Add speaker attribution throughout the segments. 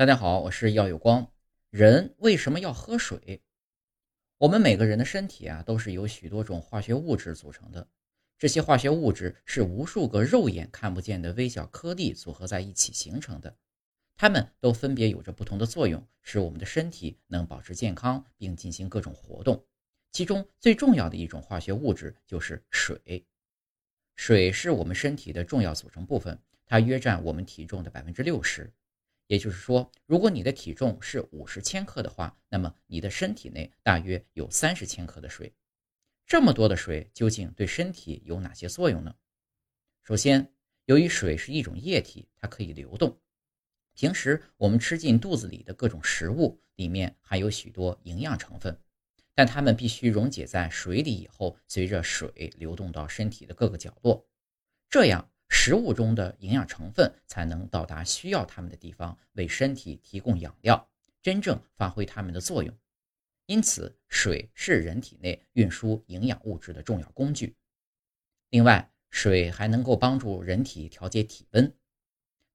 Speaker 1: 大家好，我是耀有光。人为什么要喝水？我们每个人的身体啊，都是由许多种化学物质组成的。这些化学物质是无数个肉眼看不见的微小颗粒组合在一起形成的。它们都分别有着不同的作用，使我们的身体能保持健康并进行各种活动。其中最重要的一种化学物质就是水。水是我们身体的重要组成部分，它约占我们体重的百分之六十。也就是说，如果你的体重是五十千克的话，那么你的身体内大约有三十千克的水。这么多的水究竟对身体有哪些作用呢？首先，由于水是一种液体，它可以流动。平时我们吃进肚子里的各种食物里面含有许多营养成分，但它们必须溶解在水里以后，随着水流动到身体的各个角落，这样。食物中的营养成分才能到达需要它们的地方，为身体提供养料，真正发挥它们的作用。因此，水是人体内运输营养物质的重要工具。另外，水还能够帮助人体调节体温。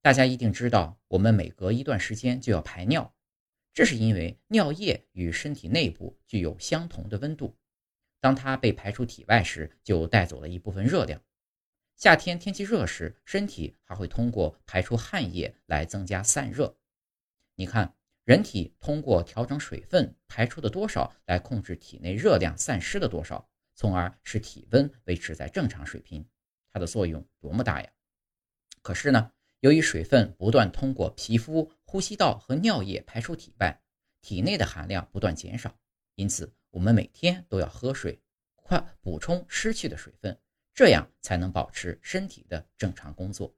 Speaker 1: 大家一定知道，我们每隔一段时间就要排尿，这是因为尿液与身体内部具有相同的温度，当它被排出体外时，就带走了一部分热量。夏天天气热时，身体还会通过排出汗液来增加散热。你看，人体通过调整水分排出的多少来控制体内热量散失的多少，从而使体温维持在正常水平，它的作用多么大呀！可是呢，由于水分不断通过皮肤、呼吸道和尿液排出体外，体内的含量不断减少，因此我们每天都要喝水，快补充失去的水分。这样才能保持身体的正常工作。